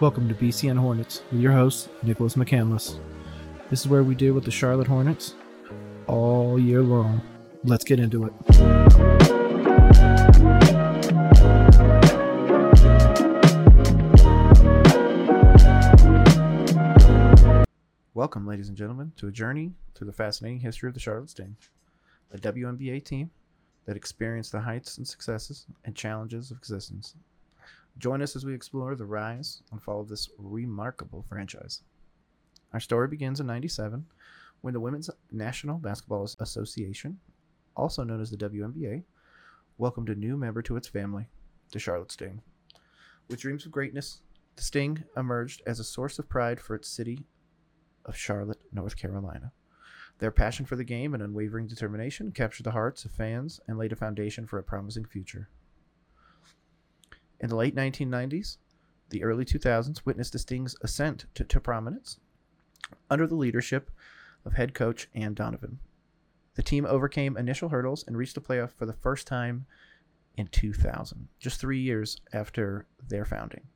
Welcome to BCN Hornets with your host, Nicholas McCandless. This is where we deal with the Charlotte Hornets all year long. Let's get into it. Welcome, ladies and gentlemen, to a journey through the fascinating history of the Charlotte Sting, a WNBA team that experienced the heights and successes and challenges of existence. Join us as we explore the rise and fall of this remarkable franchise. Our story begins in 97 when the Women's National Basketball Association, also known as the WNBA, welcomed a new member to its family, the Charlotte Sting. With dreams of greatness, the Sting emerged as a source of pride for its city of Charlotte, North Carolina. Their passion for the game and unwavering determination captured the hearts of fans and laid a foundation for a promising future. In the late 1990s, the early 2000s witnessed the Sting's ascent to, to prominence under the leadership of head coach Anne Donovan. The team overcame initial hurdles and reached the playoff for the first time in 2000, just three years after their founding.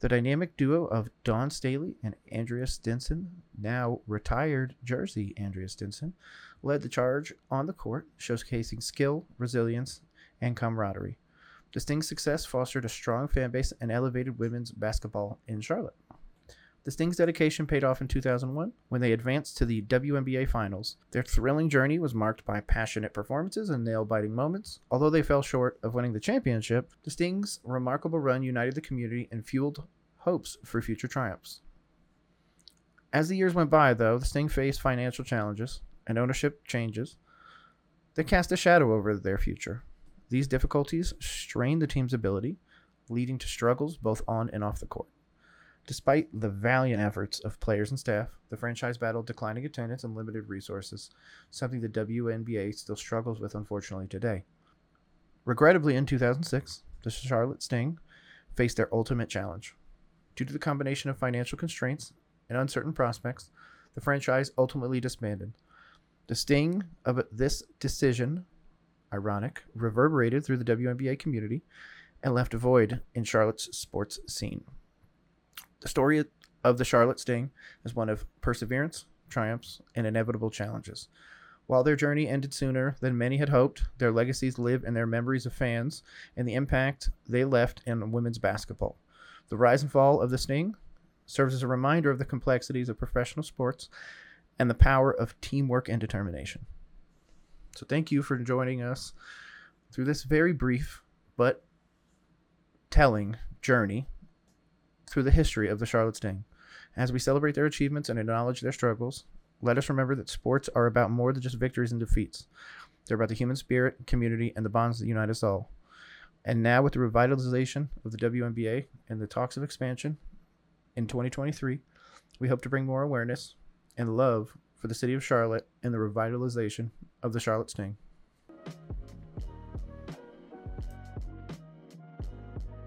The dynamic duo of Dawn Staley and Andrea Stinson, now retired Jersey Andrea Stinson, led the charge on the court, showcasing skill, resilience, and camaraderie. The Sting's success fostered a strong fan base and elevated women's basketball in Charlotte. The Sting's dedication paid off in 2001 when they advanced to the WNBA Finals. Their thrilling journey was marked by passionate performances and nail biting moments. Although they fell short of winning the championship, the Sting's remarkable run united the community and fueled hopes for future triumphs. As the years went by, though, the Sting faced financial challenges and ownership changes that cast a shadow over their future. These difficulties strained the team's ability, leading to struggles both on and off the court. Despite the valiant efforts of players and staff, the franchise battled declining attendance and limited resources, something the WNBA still struggles with unfortunately today. Regrettably, in 2006, the Charlotte Sting faced their ultimate challenge. Due to the combination of financial constraints and uncertain prospects, the franchise ultimately disbanded. The sting of this decision, ironic, reverberated through the WNBA community and left a void in Charlotte's sports scene. The story of the Charlotte Sting is one of perseverance, triumphs, and inevitable challenges. While their journey ended sooner than many had hoped, their legacies live in their memories of fans and the impact they left in women's basketball. The rise and fall of the Sting serves as a reminder of the complexities of professional sports and the power of teamwork and determination. So, thank you for joining us through this very brief but telling journey through the history of the Charlotte Sting. As we celebrate their achievements and acknowledge their struggles, let us remember that sports are about more than just victories and defeats. They're about the human spirit, community, and the bonds that unite us all. And now, with the revitalization of the WNBA and the talks of expansion in 2023, we hope to bring more awareness and love for the city of Charlotte and the revitalization of the Charlotte Sting.